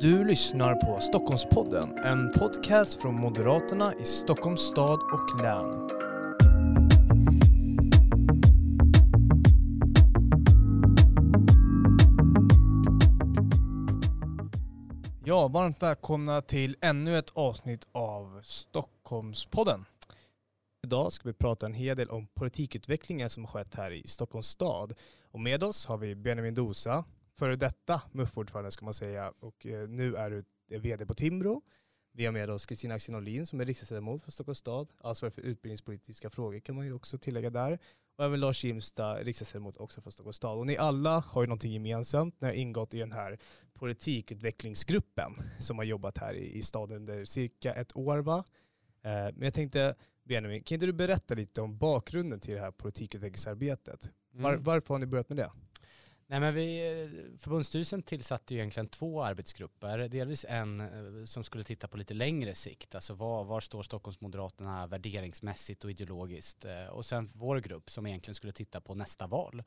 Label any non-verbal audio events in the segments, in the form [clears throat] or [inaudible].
Du lyssnar på Stockholmspodden, en podcast från Moderaterna i Stockholms stad och län. Ja, varmt välkomna till ännu ett avsnitt av Stockholmspodden. Idag ska vi prata en hel del om politikutvecklingen som skett här i Stockholms stad. Och med oss har vi Benjamin Dosa, före detta MUF-ordförande ska man säga, och eh, nu är du vd på Timbro. Vi har med oss Kristina Axén Olin som är riksdagsledamot för Stockholms stad, ansvarig för utbildningspolitiska frågor kan man ju också tillägga där. Och även Lars Jimstad, riksdagsledamot också för Stockholms stad. Och ni alla har ju någonting gemensamt, ni har ingått i den här politikutvecklingsgruppen som har jobbat här i, i staden under cirka ett år va? Eh, men jag tänkte, Benjamin, kan inte du berätta lite om bakgrunden till det här politikutvecklingsarbetet? Var, Mm. Varför har ni börjat med det? Nej, men vi, eh, förbundsstyrelsen tillsatte ju egentligen två arbetsgrupper. Delvis en eh, som skulle titta på lite längre sikt. Alltså var, var står Stockholmsmoderaterna värderingsmässigt och ideologiskt? Eh, och sen vår grupp som egentligen skulle titta på nästa val.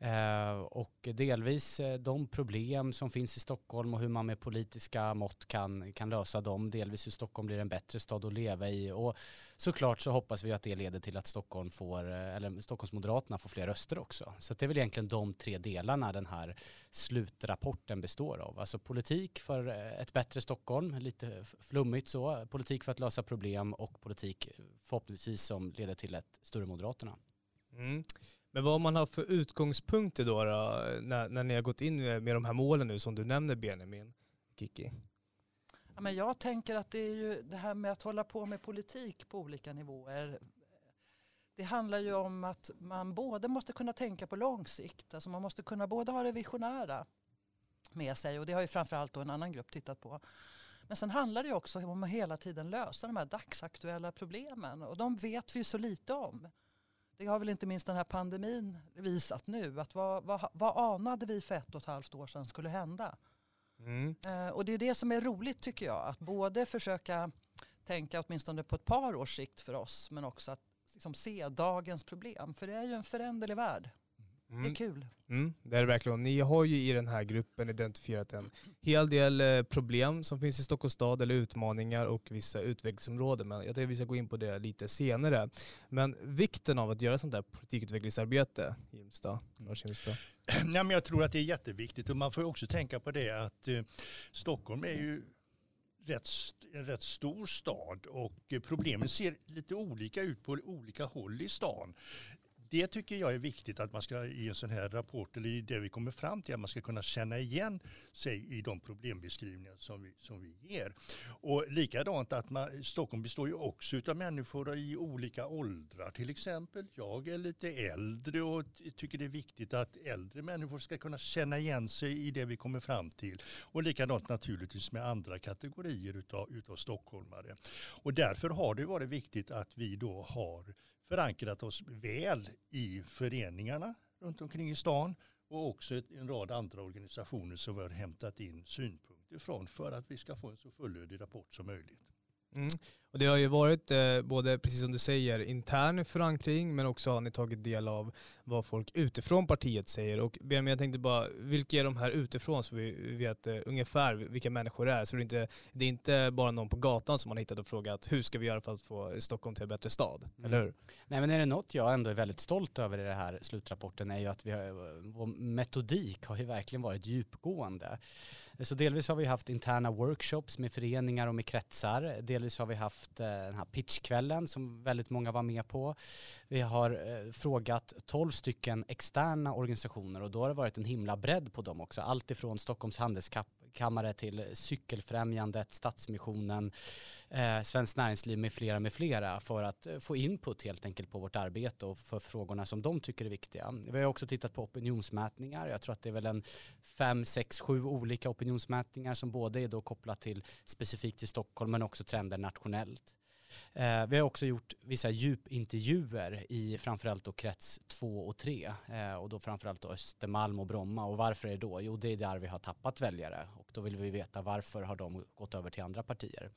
Eh, och delvis eh, de problem som finns i Stockholm och hur man med politiska mått kan, kan lösa dem. Delvis hur Stockholm blir en bättre stad att leva i. Och såklart så hoppas vi att det leder till att Stockholm får, eh, eller Stockholmsmoderaterna får fler röster också. Så det är väl egentligen de tre delarna den här slutrapporten består av. Alltså politik för ett bättre Stockholm, lite flummigt så, politik för att lösa problem och politik förhoppningsvis som leder till ett större Moderaterna. Mm. Men vad man har för utgångspunkter då, då när, när ni har gått in med, med de här målen nu som du nämner Benjamin, Kiki? Ja, men jag tänker att det är ju det här med att hålla på med politik på olika nivåer. Det handlar ju om att man både måste kunna tänka på lång sikt, alltså man måste kunna både ha det visionära med sig och det har ju framförallt då en annan grupp tittat på. Men sen handlar det ju också om att hela tiden lösa de här dagsaktuella problemen och de vet vi ju så lite om. Det har väl inte minst den här pandemin visat nu att vad, vad, vad anade vi för ett och ett halvt år sedan skulle hända? Mm. Eh, Och det är det som är roligt tycker jag. Att både försöka tänka åtminstone på ett par års sikt för oss men också att liksom se dagens problem. För det är ju en föränderlig värld. Det är Mm. kul. Mm. Det är det verkligen. Ni har ju i den här gruppen identifierat en hel del eh, problem som finns i Stockholms stad, eller utmaningar och vissa utvecklingsområden. Men jag tänkte att vi ska gå in på det lite senare. Men vikten av att göra sånt där politikutvecklingsarbete, Jimstad, Lars Jimstad. Nej, men jag tror att det är jätteviktigt och man får ju också tänka på det att eh, Stockholm är ju rätt, en rätt stor stad och eh, problemen ser lite olika ut på olika håll i stan. Det tycker jag är viktigt att man ska i en sån här rapport eller i det vi kommer fram till att man ska kunna känna igen sig i de problembeskrivningar som vi, som vi ger. Och likadant att man, Stockholm består ju också av människor i olika åldrar till exempel. Jag är lite äldre och tycker det är viktigt att äldre människor ska kunna känna igen sig i det vi kommer fram till. Och likadant naturligtvis med andra kategorier utav, utav stockholmare. Och därför har det varit viktigt att vi då har förankrat oss väl i föreningarna runt omkring i stan och också en rad andra organisationer som vi har hämtat in synpunkter från för att vi ska få en så fullödig rapport som möjligt. Mm. Och det har ju varit eh, både, precis som du säger, intern förankring men också har ni tagit del av vad folk utifrån partiet säger. Och Benjamin, jag tänkte bara, vilka är de här utifrån så vi vet eh, ungefär vilka människor det är? Så det är, inte, det är inte bara någon på gatan som man hittat och frågat hur ska vi göra för att få Stockholm till en bättre stad? Mm. Eller hur? Nej men är det något jag ändå är väldigt stolt över i den här slutrapporten är ju att vi har, vår metodik har ju verkligen varit djupgående. Så delvis har vi haft interna workshops med föreningar och med kretsar. Delvis har vi haft haft eh, den här pitchkvällen som väldigt många var med på. Vi har eh, frågat 12 stycken externa organisationer och då har det varit en himla bredd på dem också. Allt ifrån Stockholms handelskammare till Cykelfrämjandet, Stadsmissionen, eh, Svenskt Näringsliv med flera med flera för att eh, få input helt enkelt på vårt arbete och för frågorna som de tycker är viktiga. Vi har också tittat på opinionsmätningar. Jag tror att det är väl en fem, sex, sju olika opinionsmätningar som både är då kopplat till specifikt till Stockholm men också trender nationellt. Eh, vi har också gjort vissa djupintervjuer i framförallt då krets 2 och 3 eh, och då framförallt då Östermalm och Bromma. Och varför är det då? Jo, det är där vi har tappat väljare och då vill vi veta varför har de gått över till andra partier.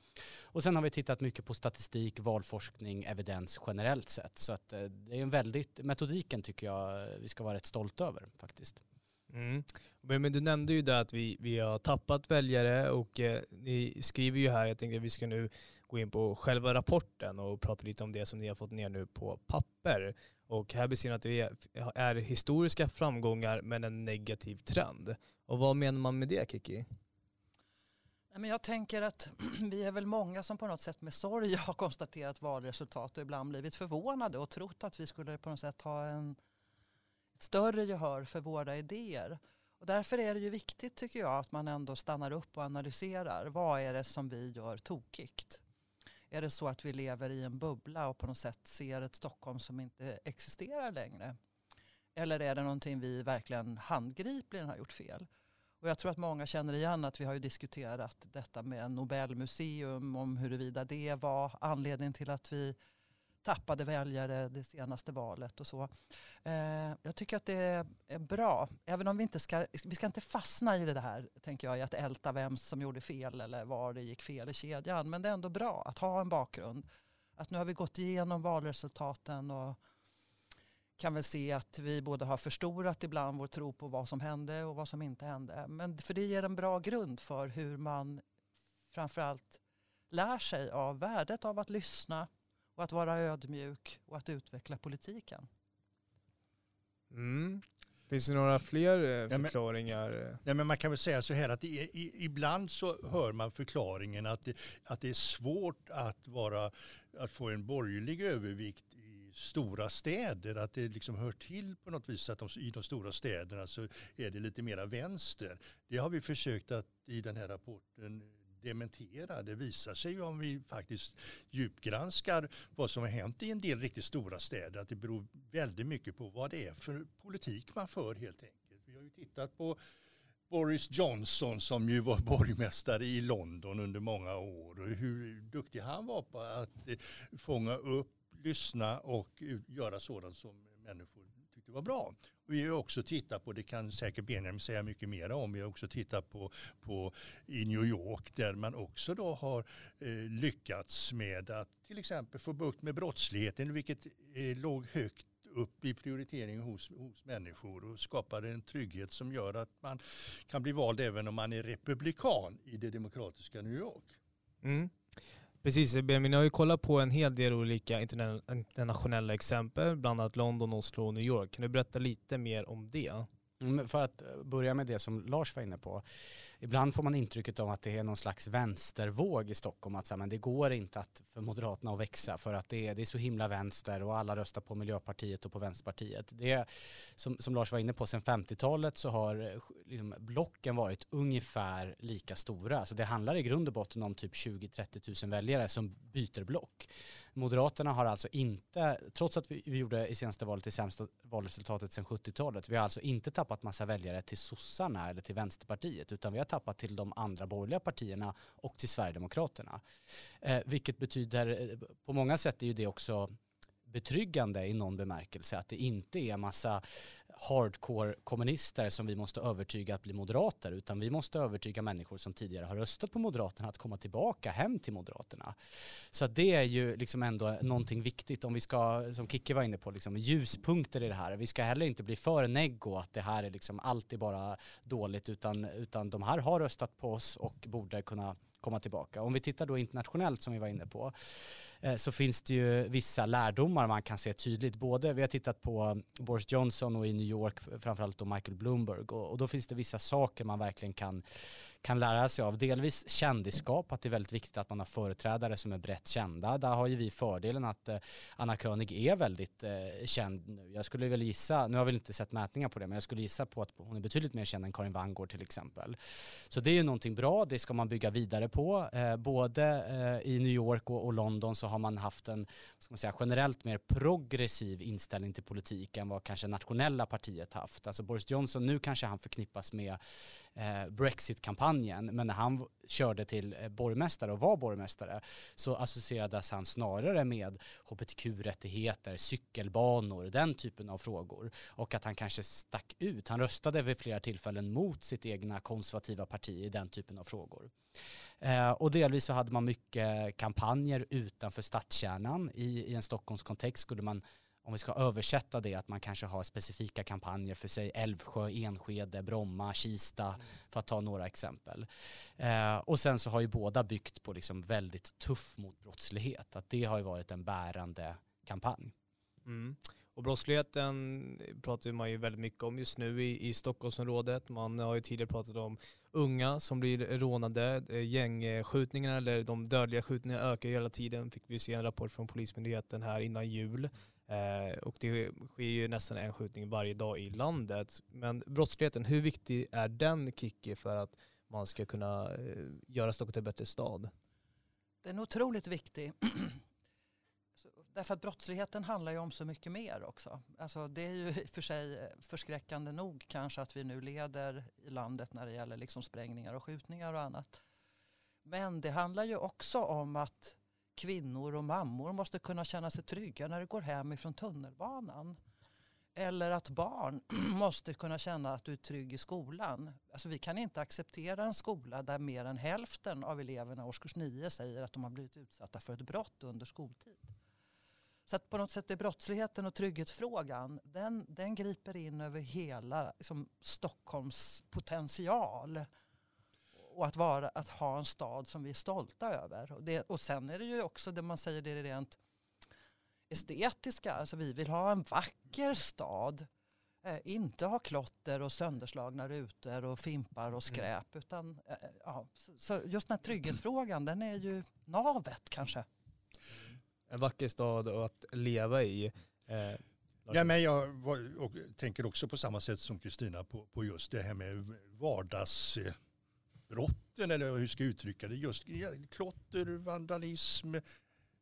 Och sen har vi tittat mycket på statistik, valforskning, evidens generellt sett. Så att eh, det är en väldigt, metodiken tycker jag vi ska vara rätt stolta över faktiskt. Mm. Men, men du nämnde ju det att vi, vi har tappat väljare och eh, ni skriver ju här, jag tänkte att vi ska nu gå in på själva rapporten och prata lite om det som ni har fått ner nu på papper. Och här beskriver att det är, historiska framgångar men en negativ trend. Och vad menar man med det Kiki? Men jag tänker att [clears throat] vi är väl många som på något sätt med sorg [laughs] har konstaterat valresultat och ibland blivit förvånade och trott att vi skulle på något sätt ha en, ett större gehör för våra idéer. Och därför är det ju viktigt tycker jag att man ändå stannar upp och analyserar. Vad är det som vi gör tokigt? Är det så att vi lever i en bubbla och på något sätt ser ett Stockholm som inte existerar längre? Eller är det någonting vi verkligen handgripligen har gjort fel? Och jag tror att många känner igen att vi har ju diskuterat detta med Nobelmuseum, om huruvida det var anledningen till att vi tappade väljare det senaste valet och så. Eh, jag tycker att det är bra, även om vi inte ska, vi ska inte fastna i det här, tänker jag, i att älta vem som gjorde fel eller var det gick fel i kedjan. Men det är ändå bra att ha en bakgrund. Att nu har vi gått igenom valresultaten och kan väl se att vi både har förstorat ibland vår tro på vad som hände och vad som inte hände. Men för det ger en bra grund för hur man framförallt lär sig av värdet av att lyssna och att vara ödmjuk och att utveckla politiken. Mm. Finns det några fler eh, förklaringar? Nej, men man kan väl säga så här att i, i, ibland så hör man förklaringen att det, att det är svårt att, vara, att få en borgerlig övervikt i stora städer. Att det liksom hör till på något vis att de, i de stora städerna så är det lite mera vänster. Det har vi försökt att i den här rapporten dementera. Det visar sig ju om vi faktiskt djupgranskar vad som har hänt i en del riktigt stora städer att det beror väldigt mycket på vad det är för politik man för helt enkelt. Vi har ju tittat på Boris Johnson som ju var [laughs] borgmästare i London under många år och hur duktig han var på att eh, fånga upp, lyssna och eh, göra sådant som människor tyckte var bra. Vi har också tittat på, det kan säkert Benjamin säga mycket mer om, vi har också tittat på, på i New York där man också då har eh, lyckats med att till exempel få bukt med brottsligheten vilket eh, låg högt upp i prioriteringen hos, hos människor och skapade en trygghet som gör att man kan bli vald även om man är republikan i det demokratiska New York. Mm. Precis, Benjamin har ju kollat på en hel del olika internationella exempel, bland annat London, Oslo och New York. Kan du berätta lite mer om det? Mm, för att eh, börja med det som Lars var inne på. Ibland får man intrycket av att det är någon slags vänstervåg i Stockholm. Att så här, men det går inte att för Moderaterna att växa för att det är, det är så himla vänster och alla röstar på Miljöpartiet och på Vänsterpartiet. Det är, som, som Lars var inne på, sedan 50-talet så har eh, liksom, blocken varit ungefär lika stora. Så det handlar i grund och botten om typ 20-30 000 väljare som byter block. Moderaterna har alltså inte, trots att vi, vi gjorde i senaste valet det sämsta valresultatet sedan 70-talet, vi har alltså inte tappat massa väljare till sossarna eller till Vänsterpartiet, utan vi har tappat till de andra borgerliga partierna och till Sverigedemokraterna. Eh, vilket betyder, eh, på många sätt är ju det också betryggande i någon bemärkelse att det inte är massa hardcore kommunister som vi måste övertyga att bli moderater utan vi måste övertyga människor som tidigare har röstat på Moderaterna att komma tillbaka hem till Moderaterna. Så det är ju liksom ändå någonting viktigt om vi ska, som Kicke var inne på, liksom ljuspunkter i det här. Vi ska heller inte bli för neggo att det här är liksom alltid bara dåligt utan, utan de här har röstat på oss och borde kunna komma tillbaka. Om vi tittar då internationellt som vi var inne på eh, så finns det ju vissa lärdomar man kan se tydligt. Både, vi har tittat på Boris Johnson och i New York framförallt då Michael Bloomberg och, och då finns det vissa saker man verkligen kan kan lära sig av. Delvis kändisskap, att det är väldigt viktigt att man har företrädare som är brett kända. Där har ju vi fördelen att eh, Anna König är väldigt eh, känd nu. Jag skulle väl gissa, nu har vi inte sett mätningar på det, men jag skulle gissa på att hon är betydligt mer känd än Karin Vangård till exempel. Så det är ju någonting bra, det ska man bygga vidare på. Eh, både i New York och, London så har man haft en ska man säga, generellt mer progressiv inställning till politik än vad kanske nationella partiet haft. Alltså Boris Johnson, nu kanske han förknippas med Brexit-kampanjen, kampanjen, men när han körde till eh, borgmästare och var borgmästare så associerades han snarare med hbtq-rättigheter, cykelbanor, den typen av frågor. Och att han kanske stack ut. Han röstade vid flera tillfällen mot sitt egna konservativa parti i den typen av frågor. Eh, och delvis så hade man mycket kampanjer utanför stadskärnan. I, i en Stockholmskontext skulle man om vi ska översätta det, att man kanske har specifika kampanjer för sig Älvsjö, Enskede, Bromma, Kista, mm. för att ta några exempel. Eh, och sen så har ju båda byggt på liksom väldigt tuff mot brottslighet, att det har ju varit en bärande kampanj. Mm. Och brottsligheten pratar man ju väldigt mycket om just nu i, i Stockholmsområdet. Man har ju tidigare pratat om unga som blir rånade. Eh, gängskjutningarna eller de dödliga skjutningarna ökar hela tiden. Fick vi se en rapport från Polismyndigheten här innan jul. Eh, och det sker ju nästan en skjutning varje dag i landet. Men brottsligheten, hur viktig är den Kicki för att man ska kunna eh, göra Stockholm till en bättre stad? Den är otroligt viktig. [clears throat] Därför att brottsligheten handlar ju om så mycket mer också. Alltså det är ju i och för sig eh, förskräckande nog kanske att vi nu leder i landet när det gäller liksom sprängningar och skjutningar och annat. Men det handlar ju också om att kvinnor och mammor måste kunna känna sig trygga när de går hem ifrån tunnelbanan. Eller att barn [clears throat] måste kunna känna att du är trygg i skolan. Alltså vi kan inte acceptera en skola där mer än hälften av eleverna i årskurs 9 säger att de har blivit utsatta för ett brott under skoltid. Så att på något sätt är brottsligheten och trygghetsfrågan, den, den griper in över hela liksom, Stockholms potential. Och att, vara, att ha en stad som vi är stolta över. Och, det, och sen är det ju också det man säger det rent estetiska. Alltså vi vill ha en vacker stad. Eh, inte ha klotter och sönderslagna rutor och fimpar och mm. skräp. Mm. Utan, eh, ja, så just den här trygghetsfrågan den är ju navet kanske en vacker stad att leva i. Eh, ja, men jag var, och tänker också på samma sätt som Kristina på, på just det här med brotten eller hur ska jag uttrycka det. Just klotter, vandalism,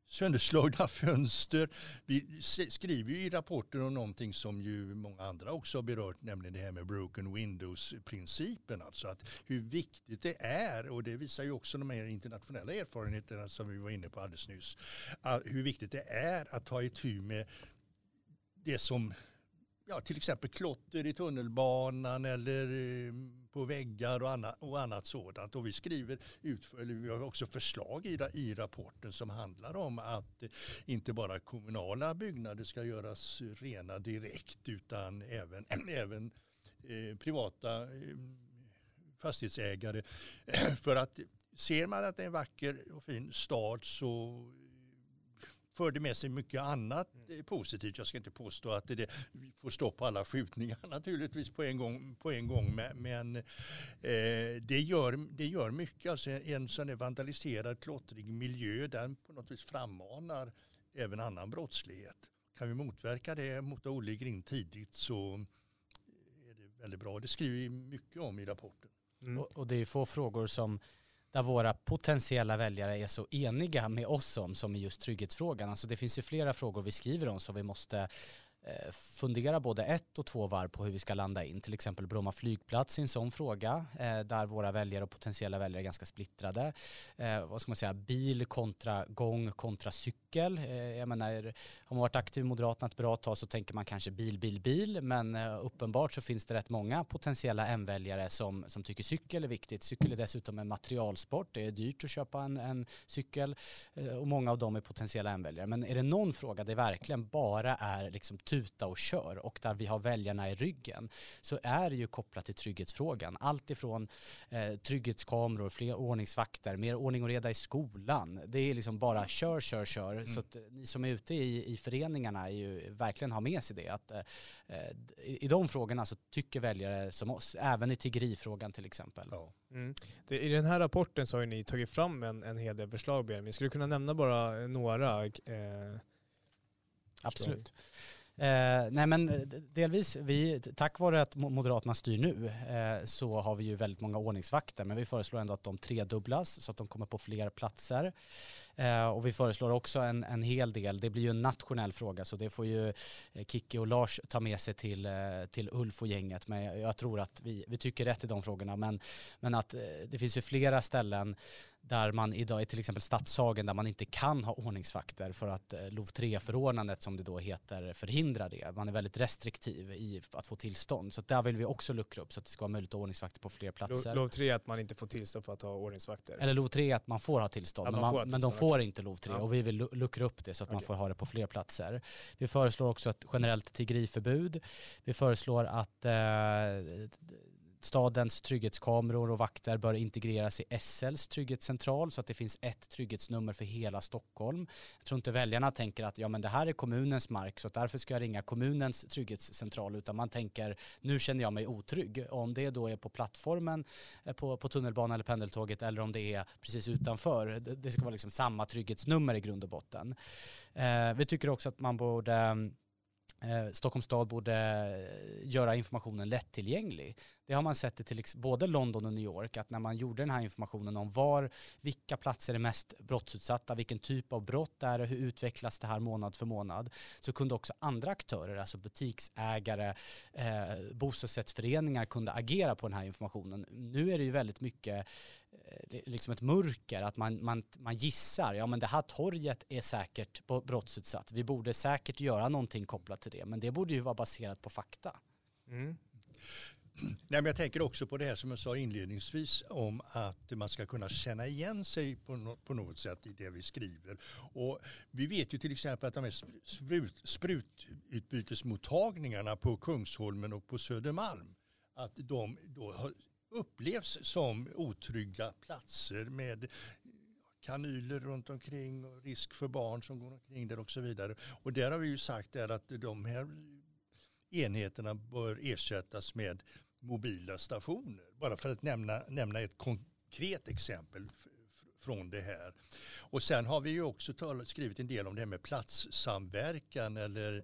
sönderslagna [laughs] fönster. Vi skriver ju i rapporten om någonting som ju många andra också har berört, nämligen det här med broken windows-principen. Alltså att hur viktigt det är, och det visar ju också de här internationella erfarenheterna som vi var inne på alldeles nyss, hur viktigt det är att ta itu med det som ja, till exempel klotter i tunnelbanan eller eh, på väggar och annat, och annat sådant. Och vi skriver utförligt, vi har också förslag i, i rapporten som handlar om att eh, inte bara kommunala byggnader ska göras rena direkt utan även, [clears throat] även eh, privata eh, fastighetsägare. [clears throat] För att ser man att det är en vacker och fin stad så förde med sig mycket annat mm. positivt. Jag ska inte påstå att det, vi får stopp på alla skjutningar [laughs] naturligtvis på en gång, på en gång men eh, det, gör, det gör mycket. Alltså en sån vandaliserad, klottrig miljö den på något vis frammanar även annan brottslighet. Kan vi motverka det, mota Olle in tidigt så är det väldigt bra. Det skriver vi mycket om i rapporten. Mm. Och, och det är få frågor som där våra potentiella väljare är så eniga med oss om som i just trygghetsfrågan. Alltså det finns ju flera frågor vi skriver om som vi måste Eh, fundera både ett och två varv på hur vi ska landa in. Till exempel Bromma flygplats i en sån fråga eh, där våra väljare och potentiella väljare är ganska splittrade. Eh, vad ska man säga, bil kontra gång kontra cykel. Jag menar, har man varit aktiv i Moderaterna ett bra tag så tänker man kanske bil, bil, bil. Men uppenbart så finns det rätt många potentiella M-väljare som, som tycker cykel är viktigt. Cykel är dessutom en materialsport. Det är dyrt att köpa en, en cykel och många av dem är potentiella M-väljare. Men är det någon fråga det verkligen bara är liksom tuta och kör och där vi har väljarna i ryggen så är det ju kopplat till trygghetsfrågan. Allt ifrån eh, trygghetskameror, fler ordningsvakter, mer ordning och reda i skolan. Det är liksom bara kör, kör, kör. Mm. Så att eh, ni som är ute i, i föreningarna är ju verkligen har med sig det. Att, eh, i, I de frågorna så tycker väljare som oss, även i tiggerifrågan till exempel. Ja. Mm. Det, I den här rapporten så har ni tagit fram en, en hel del förslag Benjamin. Skulle du kunna nämna bara några? Eh, Absolut. Eh, nej men eh, delvis, vi, tack vare att Moderaterna styr nu eh, så har vi ju väldigt många ordningsvakter men vi föreslår ändå att de tredubblas så att de kommer på fler platser. Eh, och vi föreslår också en, en hel del, det blir ju en nationell fråga så det får ju eh, Kicki och Lars ta med sig till, eh, till Ulf och gänget. Men jag, jag tror att vi, vi tycker rätt i de frågorna. Men, men att det finns ju flera ställen där man idag, till exempel Stadshagen, där man inte kan ha ordningsvakter för att LOV 3-förordnandet som det då heter förhindrar det. Man är väldigt restriktiv i att få tillstånd. Så där vill vi också luckra upp så att det ska vara möjligt att ha ordningsvakter på fler platser. LOV 3 är att man inte får tillstånd för att ha ordningsvakter? Eller LOV 3 är att man får ha tillstånd, ja, men, man, får ha tillstånd. men de får får inte LOV 3 Ja. och vi vill lu- luckra upp det så att man Okej. får ha det på fler platser. Vi föreslår också ett generellt tiggeriförbud. Vi föreslår att eh, stadens trygghetskameror och vakter bör integreras i SLs trygghetscentral så att det finns ett trygghetsnummer för hela Stockholm. Jag tror inte väljarna tänker att ja, men det här är kommunens mark så att därför ska jag ringa kommunens trygghetscentral utan man tänker nu känner jag mig otrygg. Och om det då är på plattformen eh, på, på tunnelbanan eller pendeltåget eller om det är precis utanför. Det, det ska vara liksom samma trygghetsnummer i grund och botten. Eh, vi tycker också att man borde mm, eh, Stockholms stad borde eh, göra informationen lättillgänglig. Det har man sett i till både London och New York att när man gjorde den här informationen om var, vilka platser är mest brottsutsatta, vilken typ av brott är det, hur utvecklas det här månad för månad, så kunde också andra aktörer, alltså butiksägare, eh, bostadsrättsföreningar kunde agera på den här informationen. Nu är det ju väldigt mycket Eh, liksom ett mörker, att man, man, man gissar, ja men det här torget är säkert brottsutsatt, vi borde säkert göra någonting kopplat till det, men det borde ju vara baserat på fakta. Mm. Nej, men jag tänker också på det här som jag sa inledningsvis om att man ska kunna känna igen sig på, no på något sätt i det vi skriver. Och vi vet ju till exempel att de här sprut, sprututbytesmottagningarna på Kungsholmen och på Södermalm att de då upplevs som otrygga platser med kanyler runt omkring och risk för barn som går omkring där och så vidare. Och där har vi ju sagt att de här enheterna bör ersättas med mobila stationer. Bara för att nämna, nämna ett konkret exempel från det här. Och sen har vi ju också talat, skrivit en del om det här med platssamverkan eller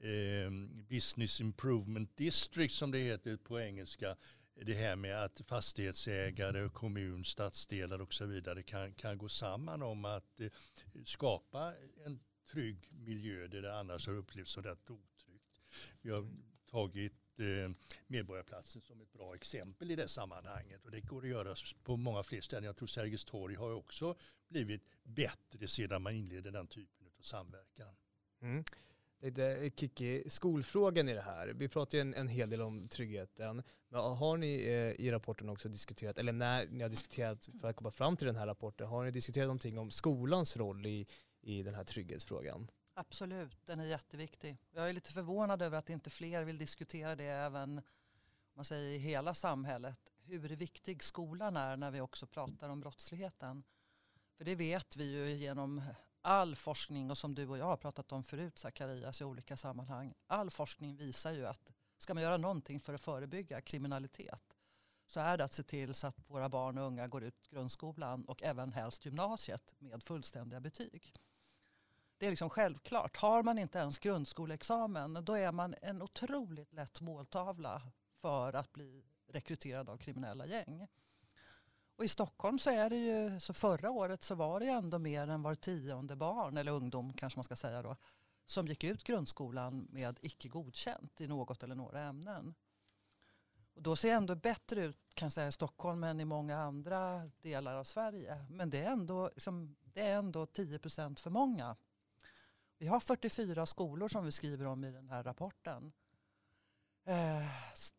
eh, Business Improvement District som det heter på engelska. Det här med att fastighetsägare, kommun, stadsdelar och så vidare kan, kan gå samman om att eh, skapa en trygg miljö där det annars har upplevts som rätt otryggt. Vi har tagit eh, Medborgarplatsen som ett bra exempel i det sammanhanget. Och det går att göra på många fler ställen. Jag tror Sergels torg har också blivit bättre sedan man inledde den typen av samverkan. Mm. Lite Kiki, skolfrågan i det här. Vi pratar ju en, en hel del om tryggheten. Men har ni eh, i rapporten också diskuterat, eller när ni har diskuterat för att komma fram till den här rapporten, har ni diskuterat någonting om skolans roll i, i den här trygghetsfrågan? Absolut, den är jätteviktig. Jag är lite förvånad över att inte fler vill diskutera det även om man säger, i hela samhället. Hur viktig skolan är när vi också pratar om brottsligheten. För det vet vi ju genom all forskning och som du och jag har pratat om förut Zacharias i olika sammanhang. All forskning visar ju att ska man göra någonting för att förebygga kriminalitet så är det att se till så att våra barn och unga går ut grundskolan och även helst gymnasiet med fullständiga betyg. Det är liksom självklart. Har man inte ens grundskoleexamen då är man en otroligt lätt måltavla för att bli rekryterad av kriminella gäng. Och i Stockholm så är det ju, så förra året så var det ju ändå mer än var tionde barn, eller ungdom kanske man ska säga då, som gick ut grundskolan med icke godkänt i något eller några ämnen. Och då ser det ändå bättre ut kan jag säga, i Stockholm än i många andra delar av Sverige. Men det är ändå, liksom, det är ändå 10 procent för många. Vi har 44 skolor som vi skriver om i den här rapporten. Eh,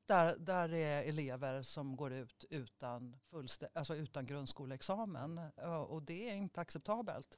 där, där det är elever som går ut utan, fullstä- alltså utan grundskoleexamen. Eh, Och det är inte acceptabelt.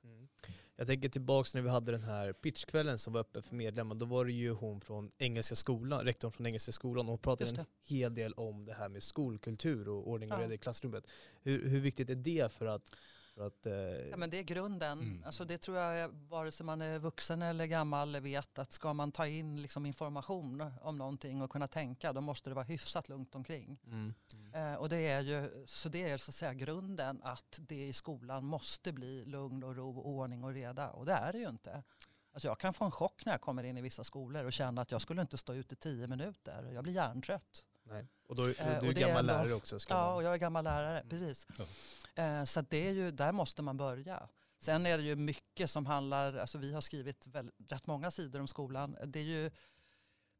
Jag tänker tillbaks när vi hade den här pitchkvällen som var öppen för medlemmar. Då var det ju hon från Engelska skolan, rektorn från Engelska skolan och hon pratade en hel del om det här med skolkultur och ordning och Ja. reda i klassrummet. Hur, hur viktigt är det för att, att eh, Ja, men det är grunden. Mm. Alltså det tror jag, vare sig man är vuxen eller gammal, vet att ska man ta in liksom information om någonting och kunna tänka, då måste det vara hyfsat lugnt omkring. mm. Eh, och det är ju, så det är så att säga grunden att det i skolan måste bli lugn och ro, ordning och reda. Och det är det ju inte. Alltså jag kan få en chock när jag kommer in i vissa skolor och känna att jag skulle inte stå ute i tio minuter. Jag blir hjärntrött. Nej. Och då, du Eh, och är det är gammal ändå- lärare också. Ska Ja, man, och jag är gammal lärare, Mm. precis. Eh, så det är ju, där måste man börja. Sen är det ju mycket som handlar, alltså vi har skrivit väl, rätt många sidor om skolan. Det är ju,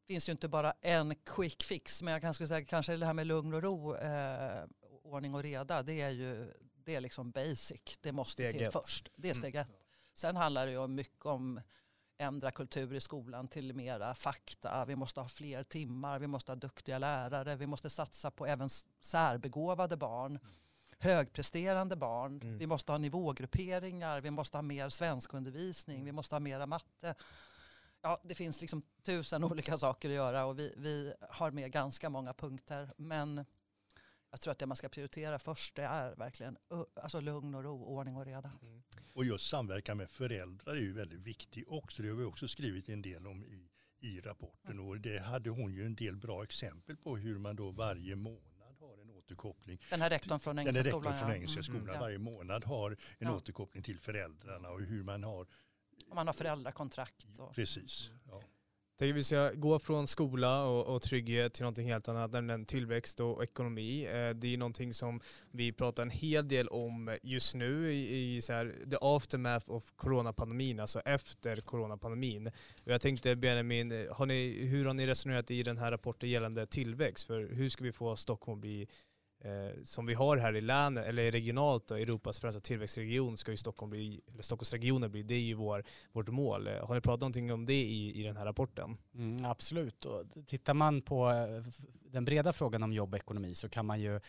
finns ju inte bara en quick fix, men jag kan skulle säga kanske det här med lugn och ro, eh, ordning och reda, det är ju det är liksom basic. Det måste Steg till ett. först. Det är Mm. steg ett. Sen handlar det ju mycket om ändra kultur i skolan till mera fakta. Vi måste ha fler timmar, vi måste ha duktiga lärare, vi måste satsa på även särbegåvade barn. Högpresterande barn. Mm. Vi måste ha nivågrupperingar, vi måste ha mer svenskundervisning, vi måste ha mera matte. Ja, det finns liksom tusen [laughs] olika saker att göra och vi, vi har med ganska många punkter. Men jag tror att det man ska prioritera först det är verkligen alltså lugn och ro, ordning och reda. Mm. Och just samverkan med föräldrar är ju väldigt viktig också. Det har vi också skrivit en del om i, i rapporten. Och det hade hon ju en del bra exempel på hur man då varje månad återkoppling. Den här rektorn från Den Engelska rektorn skolan. från ja. Engelska Mm, skolan ja. varje månad har en Ja. återkoppling till föräldrarna och hur man har, Om man har föräldrakontrakt. Och, precis. Ja. Tänker vi ska gå från skola och, och trygghet till någonting helt annat, nämligen tillväxt och ekonomi. Eh, Det är någonting som vi pratar en hel del om just nu i, i så här, the aftermath of coronapandemin, alltså efter coronapandemin. Och jag tänkte Benjamin, har ni, hur har ni resonerat i den här rapporten gällande tillväxt? För hur ska vi få Stockholm att bli Eh, som vi har här i länet, eller regionalt då, Europas främsta tillväxtregion ska ju Stockholm bli, eller Stockholmsregionen bli, det är ju vår, vårt mål. Eh, har ni pratat någonting om det i, i den här rapporten? Mm, absolut. Och tittar man på eh, den breda frågan om jobb och ekonomi så kan man ju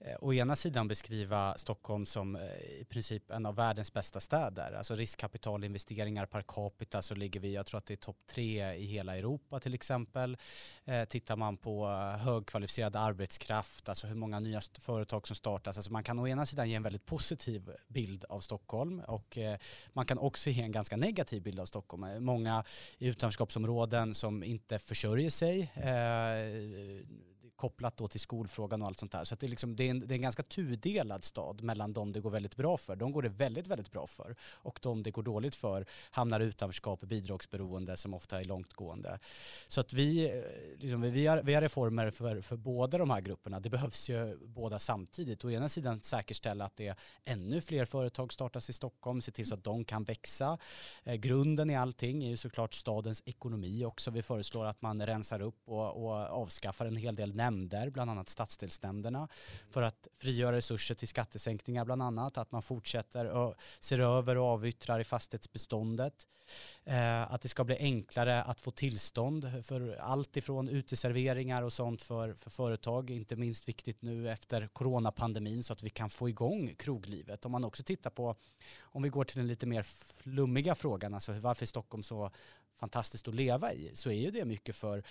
eh, å ena sidan beskriva Stockholm som eh, i princip en av världens bästa städer. Alltså riskkapitalinvesteringar per capita så ligger vi, jag tror att det är topp tre i hela Europa till exempel. Eh, tittar man på eh, högkvalificerad arbetskraft, alltså hur många nya st- företag som startas. Alltså man kan å ena sidan ge en väldigt positiv bild av Stockholm och eh, man kan också ge en ganska negativ bild av Stockholm. Eh, många i utanförskapsområden som inte försörjer sig eh, kopplat då till skolfrågan och allt sånt där. Så att det, är liksom, det, är en, det är en ganska tudelad stad mellan de det går väldigt bra för, de går det väldigt, väldigt bra för och de det går dåligt för hamnar i utanförskap och bidragsberoende som ofta är långtgående. Så att vi, eh, liksom, vi, har, vi har reformer för, för båda de här grupperna. Det behövs ju båda samtidigt. Å ena sidan säkerställa att det är ännu fler företag startas i Stockholm, se till så att de kan växa. Eh, grunden i allting är ju såklart stadens ekonomi också. Vi föreslår att man rensar upp och, och avskaffar en hel del nämnder, bland annat stadsdelsnämnderna, för att frigöra resurser till skattesänkningar bland annat. Att man fortsätter och ser över och avyttrar i fastighetsbeståndet. Eh, att det ska bli enklare att få tillstånd för allt ifrån uteserveringar och sånt för, för företag, inte minst viktigt nu efter coronapandemin så att vi kan få igång kroglivet. Om man också tittar på, om vi går till den lite mer flummiga frågan, alltså varför är Stockholm så fantastiskt att leva i, så är ju det mycket för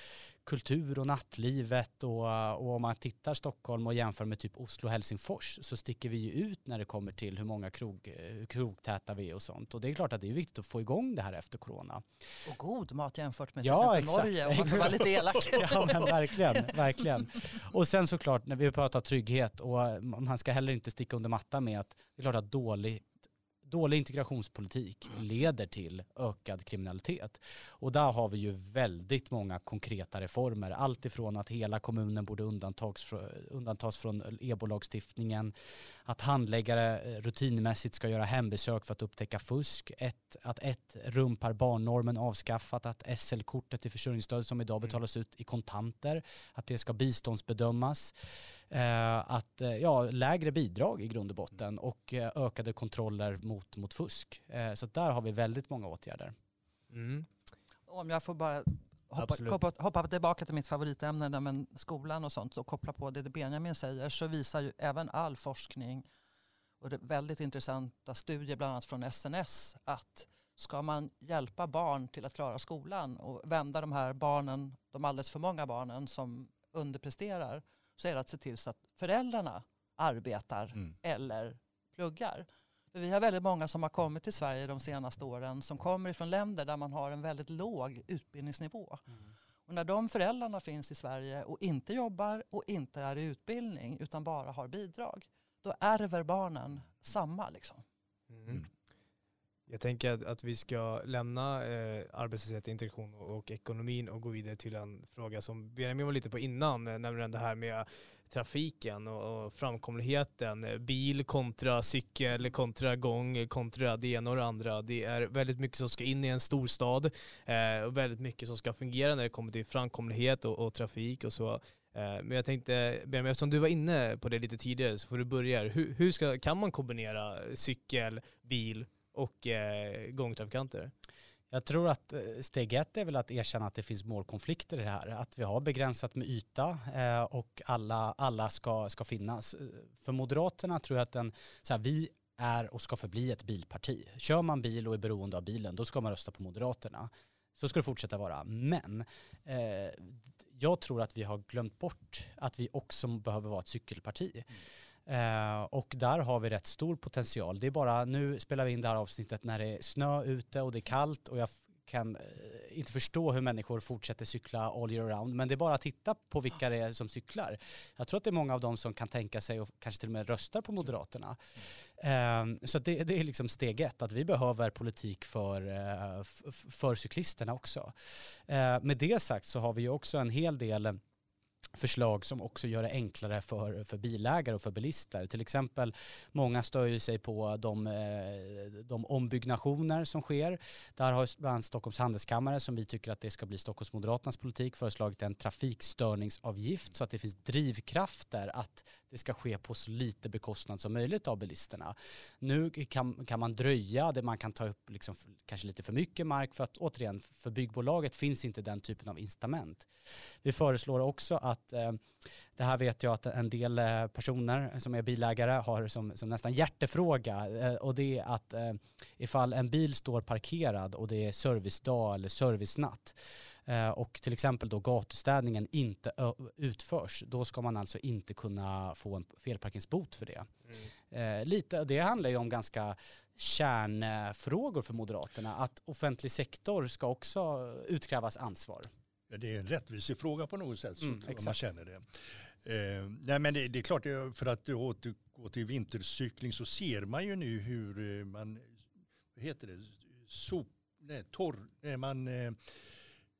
kultur och nattlivet och, och om man tittar Stockholm och jämför med typ Oslo och Helsingfors så sticker vi ju ut när det kommer till hur många krog, eh, krogtäta vi är och sånt. Och det är klart att det är viktigt att få igång det här efter corona. och god mat jämfört med till Ja, exempel exakt, Norge om man får vara lite elak. [laughs] Ja men verkligen, verkligen. Och sen såklart när vi pratar trygghet och man ska heller inte sticka under mattan med att det är klart att dålig Dålig integrationspolitik leder till ökad kriminalitet. Och där har vi ju väldigt många konkreta reformer. Allt ifrån att hela kommunen borde undantas från, undantas från EBO-lagstiftningen, att handläggare eh, rutinmässigt ska göra hembesök för att upptäcka fusk, ett, att ett rum per barnnormen avskaffat, att SL-kortet till försörjningsstöd som idag betalas ut i kontanter, att det ska biståndsbedömas, att eh, ja, lägre bidrag i grund och botten och eh, ökade kontroller mot, mot fusk. Eh, så där har vi väldigt många åtgärder. Mm. Om jag får bara hoppa, hoppa, hoppa tillbaka till mitt favoritämne, där men skolan och sånt och koppla på det Benjamin säger, så visar ju även all forskning och det är väldigt intressanta studier bland annat från SNS att ska man hjälpa barn till att klara skolan och vända de här barnen, de alldeles för många barnen som underpresterar, så är det att se till så att föräldrarna arbetar Mm. eller pluggar. För vi har väldigt många som har kommit till Sverige de senaste åren som kommer från länder där man har en väldigt låg utbildningsnivå. Och när de föräldrarna finns i Sverige och inte jobbar och inte är i utbildning utan bara har bidrag, då ärver barnen samma. Liksom. Mm. Jag tänker att, att vi ska lämna eh, arbetslöshet, integration och, och ekonomin och gå vidare till en fråga som Benjamin var lite på innan, eh, nämligen det här med trafiken och, och framkomligheten. Eh, bil kontra cykel, kontra gång, kontra det ena och det andra. Det är väldigt mycket som ska in i en storstad eh, och väldigt mycket som ska fungera när det kommer till framkomlighet och, och trafik och så. Eh, men jag tänkte, Benjamin, eftersom du var inne på det lite tidigare så får du börja. här. Hur, hur ska, kan man kombinera cykel, bil och eh, gångtrafikanter? Jag tror att eh, steg ett är väl att erkänna att det finns målkonflikter i det här. Att vi har begränsat med yta eh, och alla, alla ska, ska finnas. För Moderaterna tror jag att den, så här, vi är och ska förbli ett bilparti. Kör man bil och är beroende av bilen, då ska man rösta på Moderaterna. Så ska det fortsätta vara. Men eh, jag tror att vi har glömt bort att vi också behöver vara ett cykelparti. Eh, och där har vi rätt stor potential. Det är bara, nu spelar vi in det här avsnittet när det är snö ute och det är kallt och jag kan eh, inte förstå hur människor fortsätter cykla all year round. Men det är bara att titta på vilka det är som cyklar. Jag tror att det är många av dem som kan tänka sig och kanske till och med röstar på Moderaterna. Mm. Så det, det, är liksom steg ett, att vi behöver politik för, uh, för cyklisterna också. Uh, med det sagt så har vi ju också en hel del förslag som också gör det enklare för, för bilägare och för bilister. Till exempel, många stör sig på de, eh, de ombyggnationer som sker. Där har bland annat Stockholms handelskammare, som vi tycker att det ska bli Stockholmsmoderaternas politik, föreslagit en trafikstörningsavgift så att det finns drivkrafter att det ska ske på så lite bekostnad som möjligt av bilisterna. Nu kan, kan man dröja, det man kan ta upp liksom kanske lite för mycket mark för att återigen, för byggbolaget finns inte den typen av incitament. Vi föreslår också att eh, det här vet jag att en del eh, personer som är bilägare har som, som nästan hjärtefråga eh, och det är att ifall en bil står parkerad och det är servicedag eller servicenatt och till exempel då gatustädningen inte utförs, då ska man alltså inte kunna få en felparkeringsbot för det. Mm. Lite, det handlar ju om ganska kärnfrågor för Moderaterna, att offentlig sektor ska också utkrävas ansvar. Det är en rättvisefråga på något sätt, så mm, man känner det. Eh, nej men det, det, är klart, för att återgå till vintercykling så ser man ju nu hur man, vad heter det, sop, nej, torr, nej, man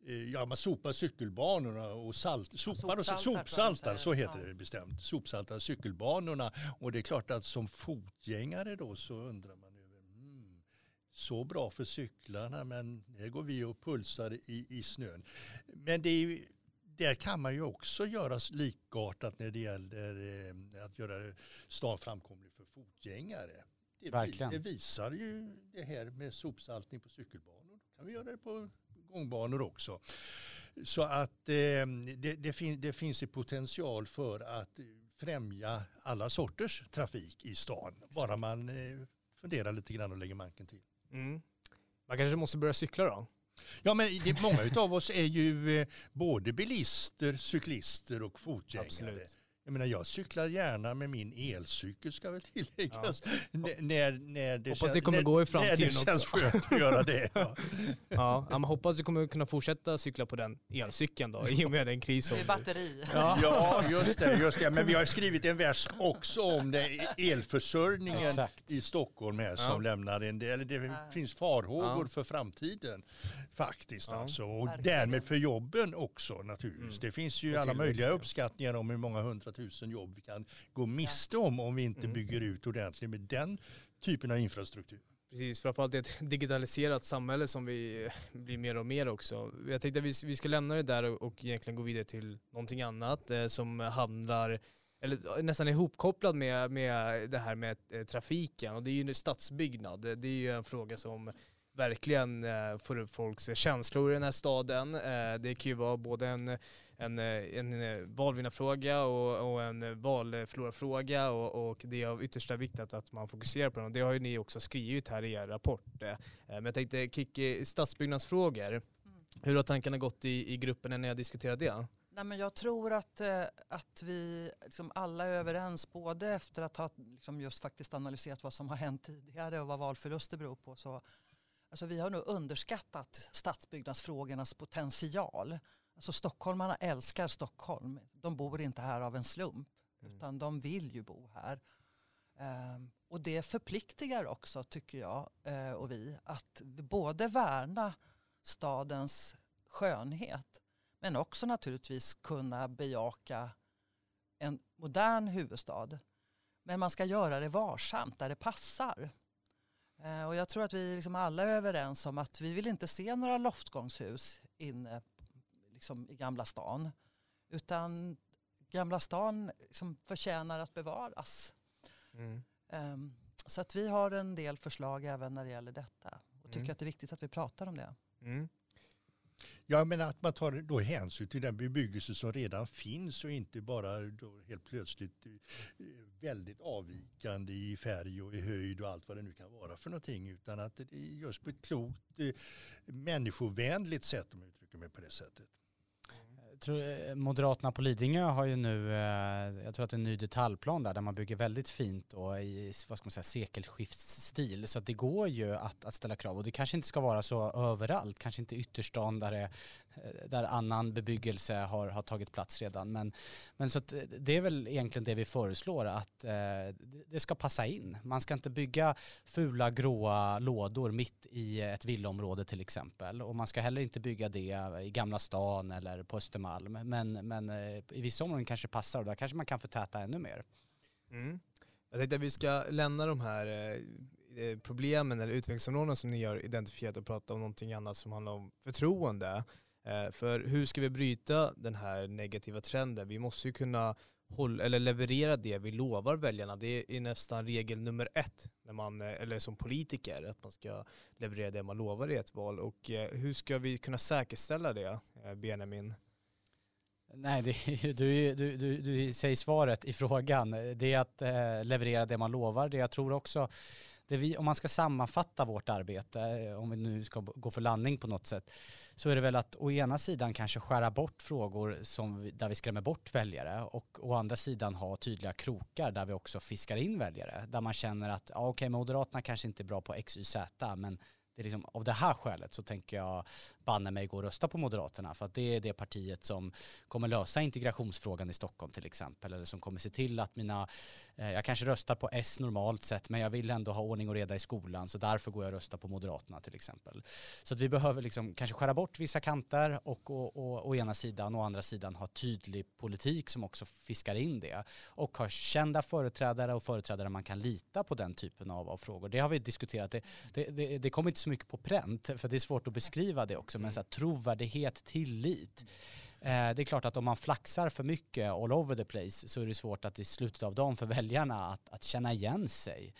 Eh, ja, man sopar cykelbanorna och salt, sopar och sopsaltar, så heter det bestämt. Sopsaltar cykelbanorna och det är klart att som fotgängare då så undrar man så bra för cyklarna men här går vi och pulsar i, i snön. Men det är där kan man ju också göra likartat när det gäller eh, att göra stan framkomlig för fotgängare. Det, Verkligen. det visar ju det här med sopsaltning på cykelbanor. Då kan vi göra det på gångbanor också. Så att eh, det, det, fin det finns en potential för att främja alla sorters trafik i stan. Bara man eh, funderar lite grann och lägger manken till. Mm. Man kanske måste börja cykla då? Ja, men det, många av oss är ju eh, både bilister, cyklister och fotgängare. Absolut. Jag menar jag cyklar gärna med min elcykel ska väl tilläggas. Ja. När, när det hoppas känns, det kommer när, gå i framtiden när det känns skönt att göra det. Ja. [laughs] ja, man hoppas du kommer kunna fortsätta cykla på den elcykeln då i och med den kris som... Det är batteri. Ja. [laughs] ja, just det, just det. Men vi har skrivit en vers också om det, elförsörjningen ja. i Stockholm här som lämnar en del, det finns farhågor för framtiden faktiskt alltså. Och därmed för jobben också naturligtvis. Mm. Det finns ju alla möjliga uppskattningar om hur många hundra tusen jobb vi kan gå miste om om vi inte mm. bygger ut ordentligt med den typen av infrastruktur. Precis, framförallt i ett digitaliserat samhälle som vi blir mer och mer också. Jag tänkte att vi, vi ska lämna det där och, egentligen gå vidare till någonting annat eh, som handlar eller nästan ihopkopplad med, med det här med eh, trafiken och det är ju stadsbyggnad. Det är ju en fråga som verkligen eh, får upp folks känslor i den här staden. Eh, det kan ju vara både en, en, en valvinnarfråga och, och en valflorafråga och, och det är av yttersta vikt att man fokuserar på den. Och det har ju ni också skrivit här i er rapport. Eh, men jag tänkte Kikki, stadsbyggnadsfrågor. Mm. Hur har tankarna gått i, i gruppen när ni har diskuterat det? Nej, men jag tror att, att vi liksom alla är överens, både efter att ha liksom just faktiskt analyserat vad som har hänt tidigare och vad valförluster beror på, så Alltså vi har nog underskattat stadsbyggnadsfrågornas potential. Alltså stockholmarna älskar Stockholm. De bor inte här av en slump. Mm. Utan de vill ju bo här. Um, och det förpliktigar också tycker jag uh, och vi att både värna stadens skönhet men också naturligtvis kunna bejaka en modern huvudstad. Men man ska göra det varsamt där det passar. Eh, och jag tror att vi liksom alla är överens om att vi vill inte se några loftgångshus inne liksom i Gamla stan. Utan Gamla stan liksom förtjänar att bevaras. Mm. Um, så att vi har en del förslag även när det gäller detta. och tycker Mm. att det är viktigt att vi pratar om det. Mm. Jag menar att man tar då hänsyn till den bebyggelse som redan finns och inte bara då helt plötsligt eh, väldigt avvikande i färg och i höjd och allt vad det nu kan vara för någonting utan att det görs på ett klokt eh, människovänligt sätt om jag uttrycker mig på det sättet. Tror, eh, Moderaterna på Lidingö har ju nu, eh, jag tror att det är en ny detaljplan där, där man bygger väldigt fint och i vad ska man säga, sekelskiftsstil. Så att det går ju att, att ställa krav och det kanske inte ska vara så överallt, kanske inte ytterstan där, det, där annan bebyggelse har, har tagit plats redan. Men, men så att det är väl egentligen det vi föreslår, att eh, det- det ska passa in. Man ska inte bygga fula gråa lådor mitt i ett villaområde till exempel. Och man ska heller inte bygga det i Gamla stan eller på Östermalm. Men, men eh, i vissa områden kanske det passar och där kanske man kan förtäta ännu mer. Mm. Jag tänkte att vi ska lämna de här eh, eh, problemen eller utvecklingsområdena som ni har identifierat och prata om någonting annat som handlar om förtroende. För hur ska vi bryta den här negativa trenden? Vi måste ju kunna hålla, eller leverera det vi lovar väljarna. Det är nästan regel nummer ett när man, eller som politiker, att man ska leverera det man lovar i ett val. Och hur ska vi kunna säkerställa det, Benjamin? Nej, det, är du, du, du, du säger svaret i frågan. Det är att eh, leverera det man lovar. Det jag tror också, det vi, om man ska sammanfatta vårt arbete, eh, om vi nu ska gå för landning på något sätt, så är det väl att å ena sidan kanske skära bort frågor som vi, där vi skrämmer bort väljare och å andra sidan ha tydliga krokar där vi också fiskar in väljare. Där man känner att, ja okej, Moderaterna kanske inte är bra på X, Y, Z, men det är liksom, av det här skälet så tänker jag banne mig gå och rösta på Moderaterna för att det är det partiet som kommer lösa integrationsfrågan i Stockholm till exempel eller som kommer se till att mina, eh, jag kanske röstar på S normalt sett men jag vill ändå ha ordning och reda i skolan så därför går jag och röstar på Moderaterna till exempel. Så att vi behöver liksom kanske skära bort vissa kanter och å, å ena sidan och å andra sidan ha tydlig politik som också fiskar in det och ha kända företrädare och företrädare man kan lita på den typen av, av frågor. Det har vi diskuterat. Det, det, det, det kommer inte så mycket på pränt för det är svårt att beskriva det också Liksom men så här, trovärdighet, tillit. Eh, det är klart att om man flaxar för mycket all over the place så är det svårt att i slutet av dagen för väljarna att, att känna igen sig.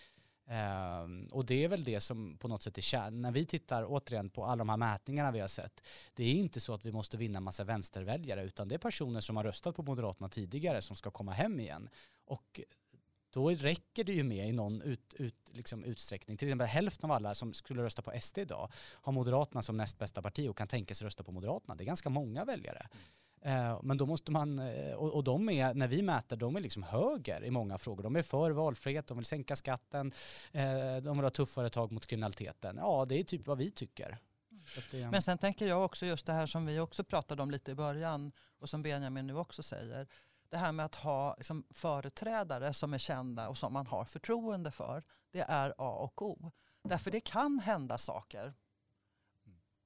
Ehm, och det är väl det som på något sätt är kärnan. När vi tittar återigen på alla de här mätningarna vi har sett, det är inte så att vi måste vinna massa vänsterväljare utan det är personer som har röstat på Moderaterna tidigare som ska komma hem igen. Och då räcker det ju med i någon ut, ut, liksom utsträckning. Till exempel hälften av alla som skulle rösta på SD idag har Moderaterna som näst bästa parti och kan tänka sig rösta på Moderaterna. Det är ganska många väljare. Eh, men då måste man, eh, och de är, när vi mäter, de är liksom höger i många frågor. De är för valfrihet, de vill sänka skatten, eh, de vill ha tuffare tag mot kriminaliteten. Ja, det är typ vad vi tycker. Det, Men sen tänker jag också just det här som vi också pratade om lite i början och som Benjamin nu också säger. Det här med att ha liksom, företrädare som är kända och som man har förtroende för. Det är A och O. Därför det kan hända saker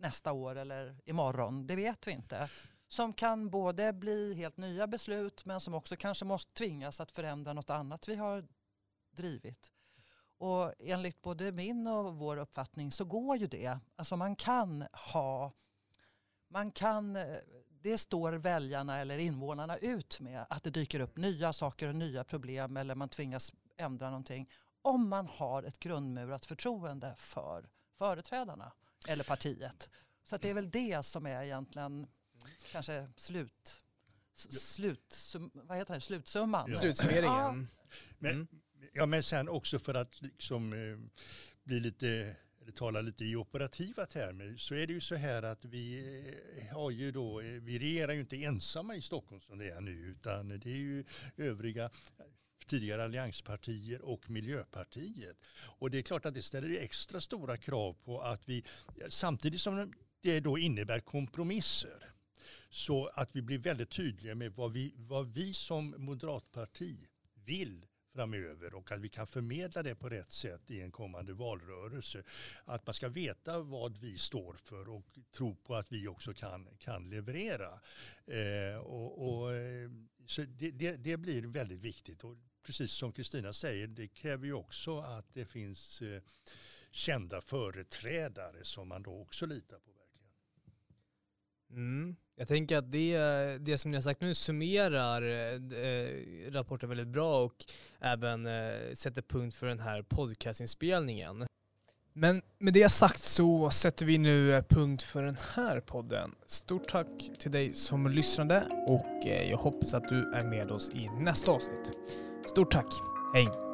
nästa år eller imorgon, det vet vi inte. Som kan både bli helt nya beslut men som också kanske måste tvingas att förändra något annat vi har drivit. Och enligt både min och vår uppfattning så går ju det. Alltså man kan ha, man kan, eh, det står väljarna eller invånarna ut med att det dyker upp nya saker och nya problem eller man tvingas ändra någonting. Om man har ett grundmurat förtroende för företrädarna eller partiet. Så att det är väl det som är egentligen kanske slut, slut, vad heter det, slutsumman. Ja. Slutsummeringen. Men, Mm. ja, men sen också för att liksom eh, bli lite talar tala lite i operativa termer så är det ju så här att vi eh, har ju då, eh, vi regerar ju inte ensamma i Stockholm som det är nu utan det är ju övriga eh, tidigare allianspartier och Miljöpartiet. Och det är klart att det ställer ju extra stora krav på att vi, samtidigt som det då innebär kompromisser, så att vi blir väldigt tydliga med vad vi, vad vi som moderatparti vill framöver och att vi kan förmedla det på rätt sätt i en kommande valrörelse. Att man ska veta vad vi står för och tro på att vi också kan, kan leverera. Eh, och, och, eh, så det, det, det blir väldigt viktigt. Och precis som Kristina säger, det kräver ju också att det finns eh, kända företrädare som man då också litar på. verkligen. Mm. Jag tänker att det, det som ni har sagt nu summerar eh, rapporten väldigt bra och även eh, sätter punkt för den här podcastinspelningen. Men med det sagt så sätter vi nu eh, punkt för den här podden. Stort tack till dig som lyssnade och eh, jag hoppas att du är med oss i nästa avsnitt. Stort tack. Hej!